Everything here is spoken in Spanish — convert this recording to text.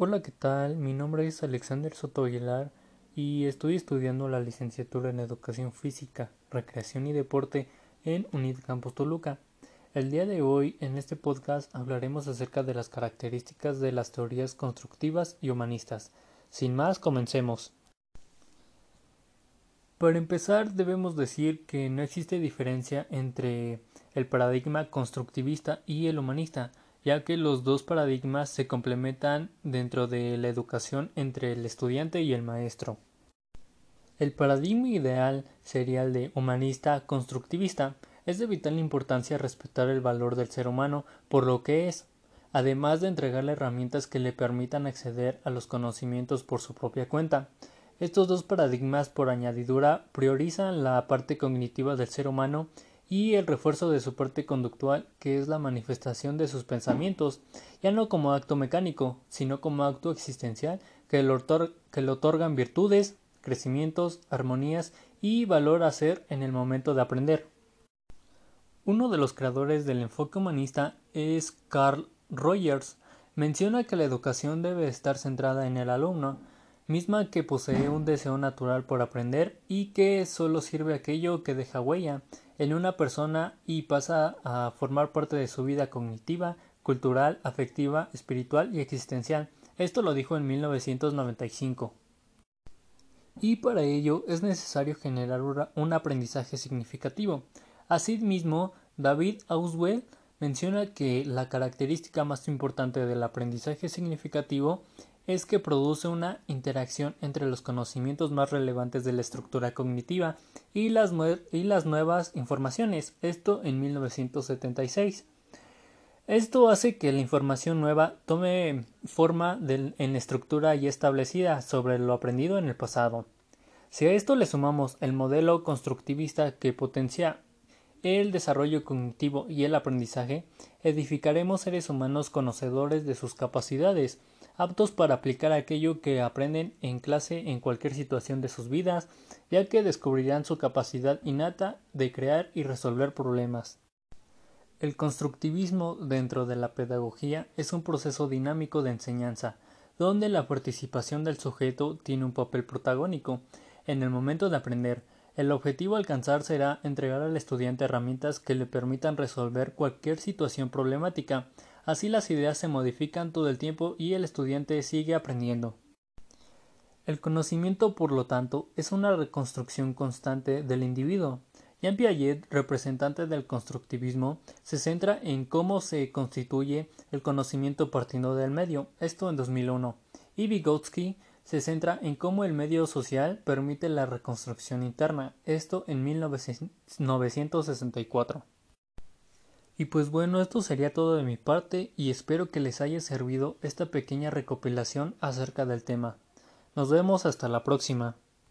Hola, ¿qué tal? Mi nombre es Alexander Soto Aguilar y estoy estudiando la licenciatura en Educación Física, Recreación y Deporte en UNIT Campus Toluca. El día de hoy, en este podcast, hablaremos acerca de las características de las teorías constructivas y humanistas. Sin más, comencemos. Para empezar, debemos decir que no existe diferencia entre el paradigma constructivista y el humanista, ya que los dos paradigmas se complementan dentro de la educación entre el estudiante y el maestro. El paradigma ideal sería el de humanista constructivista. Es de vital importancia respetar el valor del ser humano por lo que es, además de entregarle herramientas que le permitan acceder a los conocimientos por su propia cuenta. Estos dos paradigmas por añadidura priorizan la parte cognitiva del ser humano y el refuerzo de su parte conductual, que es la manifestación de sus pensamientos, ya no como acto mecánico, sino como acto existencial que le, otorgan virtudes, crecimientos, armonías y valor a ser en el momento de aprender. Uno de los creadores del enfoque humanista es Carl Rogers. Menciona que la educación debe estar centrada en el alumno, misma que posee un deseo natural por aprender y que solo sirve aquello que deja huella, en una persona y pasa a formar parte de su vida cognitiva, cultural, afectiva, espiritual y existencial. Esto lo dijo en 1995. Y para ello es necesario generar un aprendizaje significativo. Asimismo, David Auswell menciona que la característica más importante del aprendizaje significativo es que produce una interacción entre los conocimientos más relevantes de la estructura cognitiva y las, y las nuevas informaciones, esto en 1976. Esto hace que la información nueva tome forma en estructura ya establecida sobre lo aprendido en el pasado. Si a esto le sumamos el modelo constructivista que potencia el desarrollo cognitivo y el aprendizaje, edificaremos seres humanos conocedores de sus capacidades, aptos para aplicar aquello que aprenden en clase en cualquier situación de sus vidas, ya que descubrirán su capacidad innata de crear y resolver problemas. El constructivismo dentro de la pedagogía es un proceso dinámico de enseñanza, donde la participación del sujeto tiene un papel protagónico en el momento de aprender. El objetivo a alcanzar será entregar al estudiante herramientas que le permitan resolver cualquier situación problemática, Así las ideas se modifican todo el tiempo y el estudiante sigue aprendiendo. El conocimiento, por lo tanto, es una reconstrucción constante del individuo. Jean Piaget, representante del constructivismo, se centra en cómo se constituye el conocimiento partiendo del medio, esto en 2001, y Vygotsky se centra en cómo el medio social permite la reconstrucción interna, esto en 1964. Y pues bueno, esto sería todo de mi parte y espero que les haya servido esta pequeña recopilación acerca del tema. Nos vemos hasta la próxima.